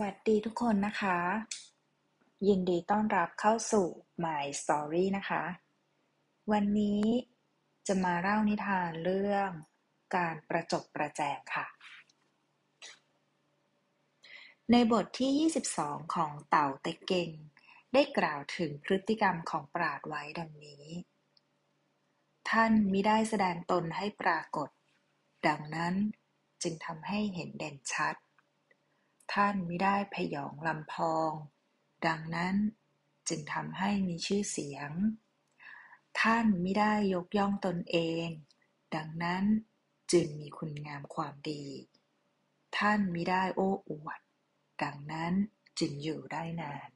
วัสดีทุกคนนะคะ ยินดีต้อนรับเข้าสู่ My Story นะคะ วันนี้จะมาเล่านิทานเรื่องการประจบประแจงค่ะ ในบทที่ 22 ของเต่าเต็กเก่งได้กล่าวถึงพฤติกรรมของปราดไว้ดังนี้ ท่านมิได้แสดงตนให้ปรากฏ ดังนั้นจึงทำให้เห็นเด่นชัด ท่านมิได้พยองลำพอง ดังนั้นจึงทำให้มีชื่อเสียง ท่านมิได้ยกย่องตนเอง ดังนั้นจึงมีคุณงามความดี ท่านมิได้โอ้อวด ดังนั้นจึงอยู่ได้นาน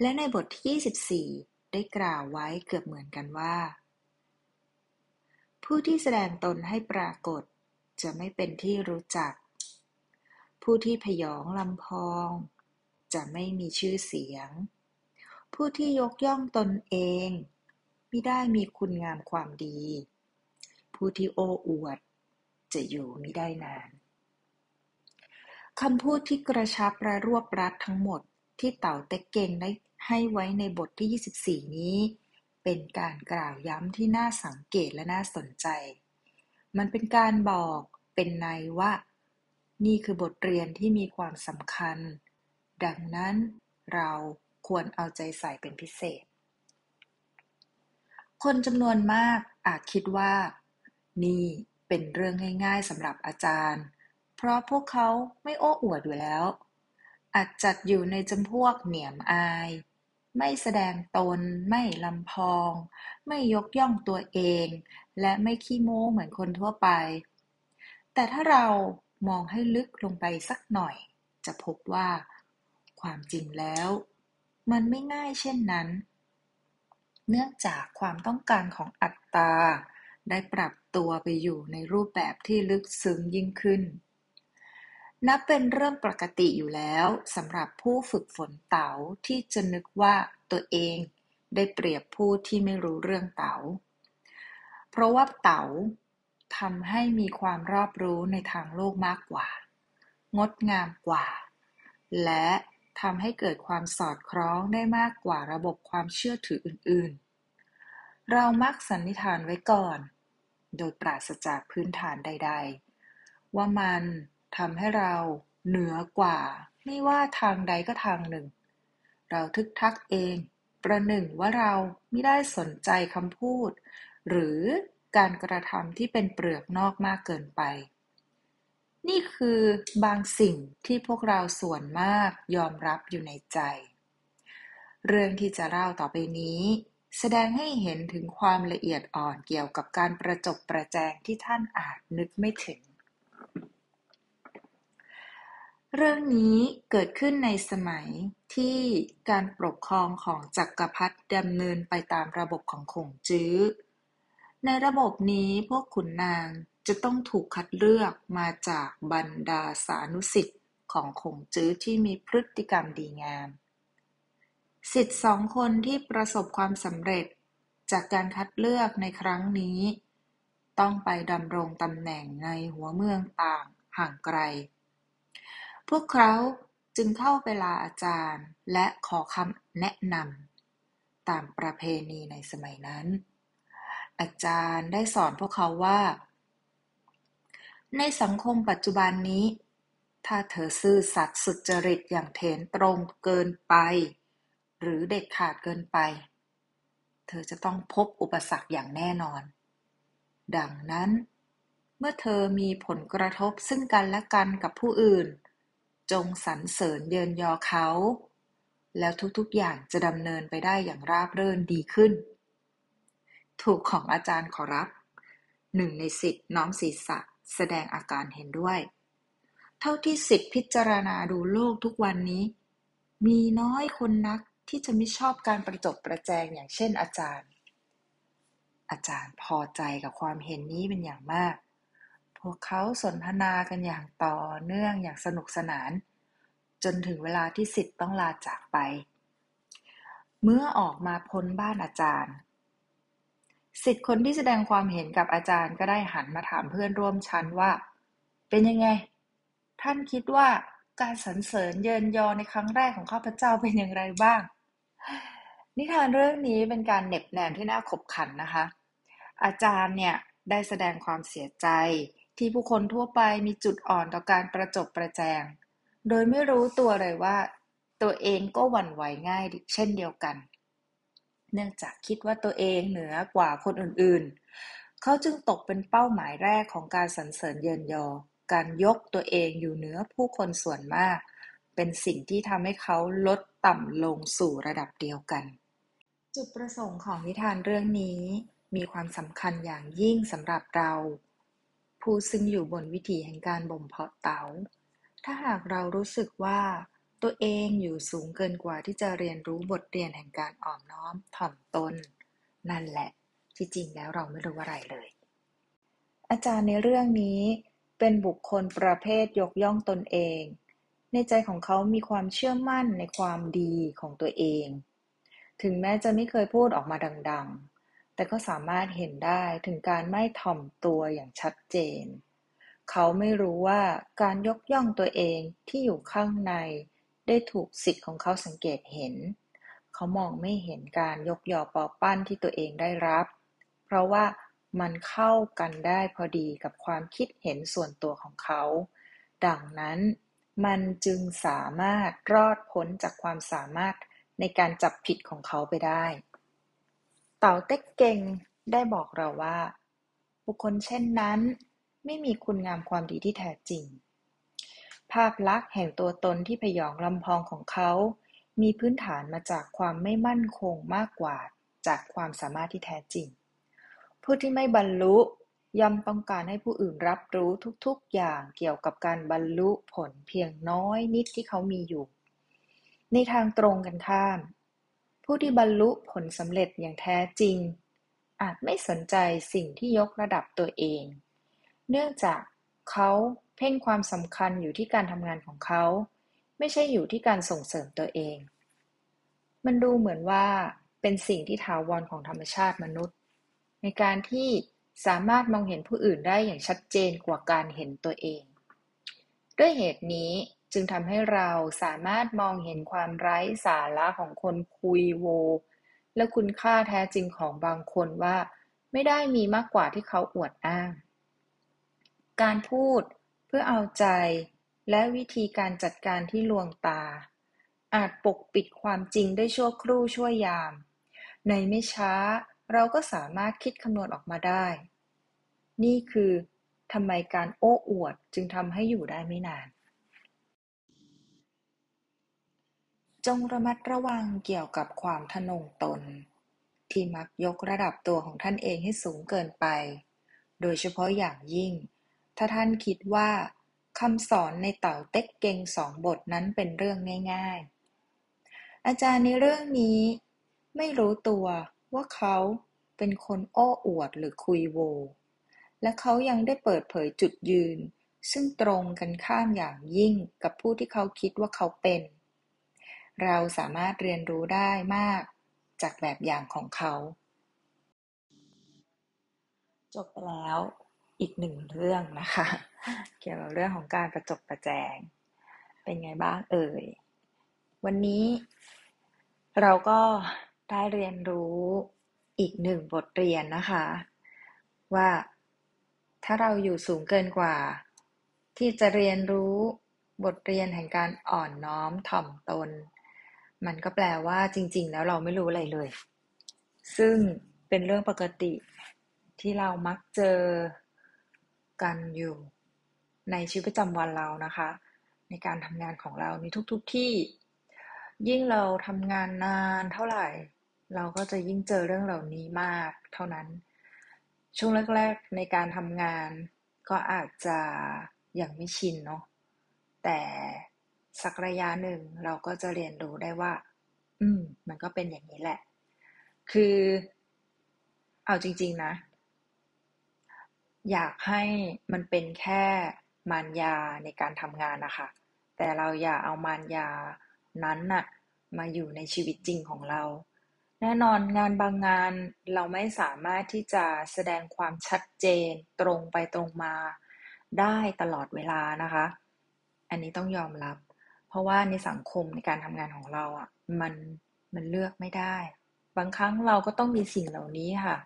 และในบทที่ 24 ได้กล่าวไว้เกือบเหมือนกันว่า ผู้ที่แสดงตนให้ปรากฏจะไม่เป็นที่รู้จัก ผู้ที่พยองลำพอง จะไม่มีชื่อเสียง ผู้ที่ยกย่องตนเองไม่ได้มีคุณงามความดี ผู้ที่โอ้อวด จะอยู่ไม่ได้นานคำพูดที่กระชับและรวบรัดทั้งหมดที่เต่าเต็กเกงได้ให้ไว้ในบทที่ 24 นี้ เป็นการกล่าวย้ำที่น่าสังเกตและน่าสนใจ มันเป็นการบอกเป็นในว่า นี่คือบทเรียนที่มีความสำคัญ ดังนั้นเราควรเอาใจใส่เป็นพิเศษ คนจำนวนมากอาจคิดว่า นี่เป็นเรื่องง่ายๆสำหรับอาจารย์ เพราะพวกเขาไม่โอ้อวดอยู่แล้ว อาจจัดอยู่ในจำพวกเหนียมอาย ไม่แสดงตน ไม่ลำพอง ไม่ยกย่องตัวเอง และไม่ขี้โม้เหมือนคนทั่วไป แต่ถ้าเรา มองให้ลึกลงไปสักหน่อย จะพบว่า ความจริงแล้ว มันไม่ง่ายเช่นนั้น เนื่องจากความต้องการของอัตตา ได้ปรับตัวไปอยู่ในรูปแบบที่ลึกซึ้งยิ่งขึ้น นับเป็นเรื่องปกติอยู่แล้วสำหรับผู้ฝึกฝนเต๋าที่จะนึกว่าตัวเองได้เปรียบผู้ที่ไม่รู้เรื่องเต๋า เพราะว่าเต๋า ทำให้มีความรอบรู้ในทางโลกมากกว่า งดงามกว่า และทำให้เกิดความสอดคล้องได้มากกว่าระบบความเชื่อถืออื่น ๆ เรามักสันนิษฐานไว้ก่อน โดยปราศจากพื้นฐานใด ๆ ว่ามันทำให้เราเหนือกว่า ไม่ว่าทางใดก็ทางหนึ่ง เราทึกทักเอง ประหนึ่งว่าเราไม่ได้สนใจคำพูด หรือ การกระทำที่เป็นเปลือกนอกมากเกินไป นี่คือบางสิ่งที่พวกเราส่วนมากยอมรับอยู่ในใจ เรื่องที่จะเล่าต่อไปนี้ แสดงให้เห็นถึงความละเอียดอ่อนเกี่ยวกับการประจบประแจงที่ท่านอาจนึกไม่ถึงเรื่องนี้เกิดขึ้นในสมัยที่การปกครองของจักรพรรดิดำเนินไปตามระบบของขงจื้อ ในระบบนี้พวกขุนนางจะต้องถูกคัดเลือกมาจากบรรดาสานุสิทธิ์ของขงจื้อที่มีพฤติกรรมดีงาม สิทธิ์สองคนที่ประสบความสำเร็จจากการคัดเลือกในครั้งนี้ ต้องไปดำรงตำแหน่งในหัวเมืองต่างห่างไกล พวกเขาจึงเข้าไปลาอาจารย์และขอคำแนะนำตามประเพณีในสมัยนั้น อาจารย์ได้สอนพวกเขาว่า ในสังคมปัจจุบันนี้ ถ้าเธอซื่อสัตย์สุจริตอย่างเถนตรงเกินไป หรือเด็ดขาดเกินไป เธอจะต้องพบอุปสรรคอย่างแน่นอน ดังนั้น เมื่อเธอมีผลกระทบซึ่งกันและกันกับผู้อื่น จงสรรเสริญเยินยอเขา แล้วทุกๆอย่างจะดำเนินไปได้อย่างราบรื่นดีขึ้น ถูกของอาจารย์ขอรับ หนึ่งในสิทธิ์น้อมศีรษะแสดงอาการเห็นด้วย เท่าที่สิทธิพิจารณาดูโลกทุกวันนี้ มีน้อยคนนักที่จะไม่ชอบการประจบประแจงอย่างเช่นอาจารย์ อาจารย์พอใจกับความเห็นนี้เป็นอย่างมาก พวกเขาสนทนากันอย่างต่อเนื่องอย่างสนุกสนาน จนถึงเวลาที่สิทธิ์ต้องลาจากไป เมื่อออกมาพ้นบ้านอาจารย์ สิทธิ์คนที่แสดงความเห็นกับอาจารย์ก็ได้หันมาถามเพื่อนร่วมชั้นว่า เป็นยังไง ท่านคิดว่าการสรรเสริญเยินยอในครั้งแรกของข้าพเจ้าเป็นอย่างไรบ้าง นิทานเรื่องนี้เป็นการเน็บแนมที่น่าขบขันนะคะ อาจารย์เนี่ยได้แสดงความเสียใจที่ผู้คนทั่วไปมีจุดอ่อนต่อการประจบประแจง โดยไม่รู้ตัวเลยว่า ตัวเองก็หวั่นไหวง่ายเช่นเดียวกัน เนื่องจากคิดว่าตัวเองเหนือกว่าคนอื่นๆ เขาจึงตกเป็นเป้าหมายแรกของการสรรเสริญเยินยอ การยกตัวเองอยู่เหนือผู้คนส่วนมาก เป็นสิ่งที่ทำให้เขาลดต่ำลงสู่ระดับเดียวกัน จุดประสงค์ของนิทานเรื่องนี้ มีความสำคัญอย่างยิ่งสำหรับเรา ผู้ซึ่งอยู่บนวิถีแห่งการบ่มเพาะเตา๋าถ้าหากเรารู้สึกว่า ตัวเองอยู่สูงเกินกว่าที่จะเรียนรู้บทเรียนแห่งการอ่อนน้อมถ่อมตน นั่นแหละ ที่จริงแล้วเราไม่รู้อะไรเลย อาจารย์ในเรื่องนี้เป็นบุคคลประเภทยกย่องตนเอง ในใจของเขามีความเชื่อมั่นในความดีของตัวเอง ถึงแม้จะไม่เคยพูดออกมาดัง ๆ แต่ก็สามารถเห็นได้ถึงการไม่ถ่อมตัวอย่างชัดเจน เขาไม่รู้ว่าการยกย่องตัวเองที่อยู่ข้างใน ได้ถูกสิทธิ์ของเขาสังเกตเห็น เขามองไม่เห็นการยกยอปอปั้นที่ตัวเองได้รับ เพราะว่ามันเข้ากันได้พอดีกับความคิดเห็นส่วนตัวของเขา ดังนั้นมันจึงสามารถรอดพ้นจากความสามารถในการจับผิดของเขาไปได้ เต่าเต็กเก่งได้บอกเราว่า บุคคลเช่นนั้น ไม่มีคุณงามความดีที่แท้จริง ภาพลักษณ์แห่งตัวตนที่พยองลำพองของเขา มีพื้นฐานมาจากความไม่มั่นคงมากกว่าจากความสามารถที่แท้จริง ผู้ที่ไม่บรรลุย่อมต้องการให้ผู้อื่นรับรู้ทุกๆ อย่างเกี่ยวกับการบรรลุผลเพียงน้อยนิดที่เขามีอยู่ ในทางตรงกันข้าม ผู้ที่บรรลุผลสำเร็จอย่างแท้จริง อาจไม่สนใจสิ่งที่ยกระดับตัวเอง เนื่องจากเขา พ่งความสำคัญอยู่ที่การทำงานของเขา ไม่ใช่อยู่ที่การส่งเสริมตัวเอง มันดูเหมือนว่าเป็นสิ่งที่ถาวรของธรรมชาติมนุษย์ ในการที่สามารถมองเห็นผู้อื่นได้อย่างชัดเจนกว่าการเห็นตัวเอง ด้วยเหตุนี้จึงทำให้เราสามารถมองเห็นความไร้สาระของคนคุยโว และคุณค่าแท้จริงของบางคนว่า ไม่ได้มีมากกว่าที่เขาอวดอ้าง การพูด พื่อเอาใจ และวิธีการจัดการที่ลวงตา อาจปกปิดความจริงได้ชั่วครู่ชั่วยาม ในไม่ช้าเราก็สามารถคิดคำนวณออกมาได้ นี่คือทำไมการโอ้อวดจึงทำให้อยู่ได้ไม่นาน จงระมัดระวังเกี่ยวกับความทะนงตน ที่มักยกระดับตัวของท่านเองให้สูงเกินไป โดยเฉพาะอย่างยิ่ง ถ้าท่านคิดว่าคำสอนในเต่าเต็กเกงสองบทนั้นเป็นเรื่องง่ายๆ อาจารย์ในเรื่องนี้ไม่รู้ตัวว่าเขาเป็นคนโอ้อวดหรือคุยโว และเขายังได้เปิดเผยจุดยืน ซึ่งตรงกันข้ามอย่างยิ่งกับผู้ที่เขาคิดว่าเขาเป็น เราสามารถเรียนรู้ได้มากจากแบบอย่างของเขา จบไปแล้ว อีกหนึ่งเรื่องนะคะ เกี่ยวกับเรื่องของการประจบประแจง เป็นไงบ้างเอ่ย วันนี้เราก็ได้เรียนรู้อีกหนึ่งบทเรียนนะคะ ว่าถ้าเราอยู่สูงเกินกว่า ที่จะเรียนรู้บทเรียนแห่งการอ่อนน้อมถ่อมตน มันก็แปลว่าจริง ๆ แล้วเราไม่รู้อะไรเลย ซึ่งเป็นเรื่องปกติที่เรามักเจอ กันอยู่ในชีวิตประจำวันเรานะคะ ในการทำงานของเราในทุกๆทที่ ยิ่งเราทำงานนานเท่าไหร่ เราก็จะยิ่งเจอเรื่องเหล่านี้มากเท่านั้น ช่วงแรกๆในการทำงานก็อาจจะยังไม่ชินเนาะแต่สักระยะหนึ่งเราก็จะเรียนรู้ได้ว่า อืม มันก็เป็นอย่างนี้แหละ คือ เอาจริง ๆ นะ อยากให้มันเป็นแค่มารยาในการทำงานนะคะ แต่เราอย่าเอามารยานั้นน่ะมาอยู่ในชีวิตจริงของเรา แน่นอนงานบางงานเราไม่สามารถที่จะแสดงความชัดเจนตรงไปตรงมาได้ตลอดเวลานะคะ อันนี้ต้องยอมรับ เพราะว่าในสังคมในการทำงานของเราอะมันมันเลือกไม่ได้ บางครั้งเราก็ต้องมีสิ่งเหล่านี้ค่ะ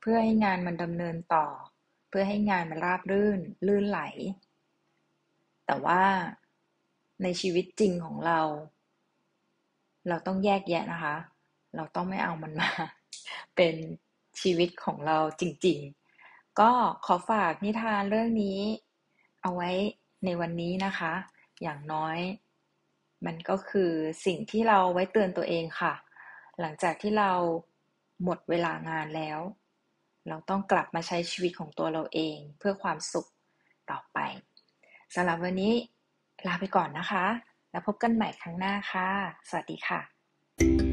เพื่อให้งานมันดำเนินต่อ เพื่อให้งานมันราบรื่น ลื่นไหล แต่ว่าในชีวิตจริงของเรา เราต้องแยกแยะนะคะ เราต้องไม่เอามันมา เป็นชีวิตของเราจริง ๆ ก็ขอฝากนิทานเรื่องนี้ เอาไว้ในวันนี้นะคะ อย่างน้อย มันก็คือสิ่งที่เราไว้เตือนตัวเองค่ะ หลังจากที่เราหมดเวลางานแล้ว เราต้องกลับมาใช้ชีวิตของตัวเราเองเพื่อความสุขต่อไปสำหรับวันนี้ลาไปก่อนนะคะ แล้วพบกันใหม่ครั้งหน้าค่ะ สวัสดีค่ะ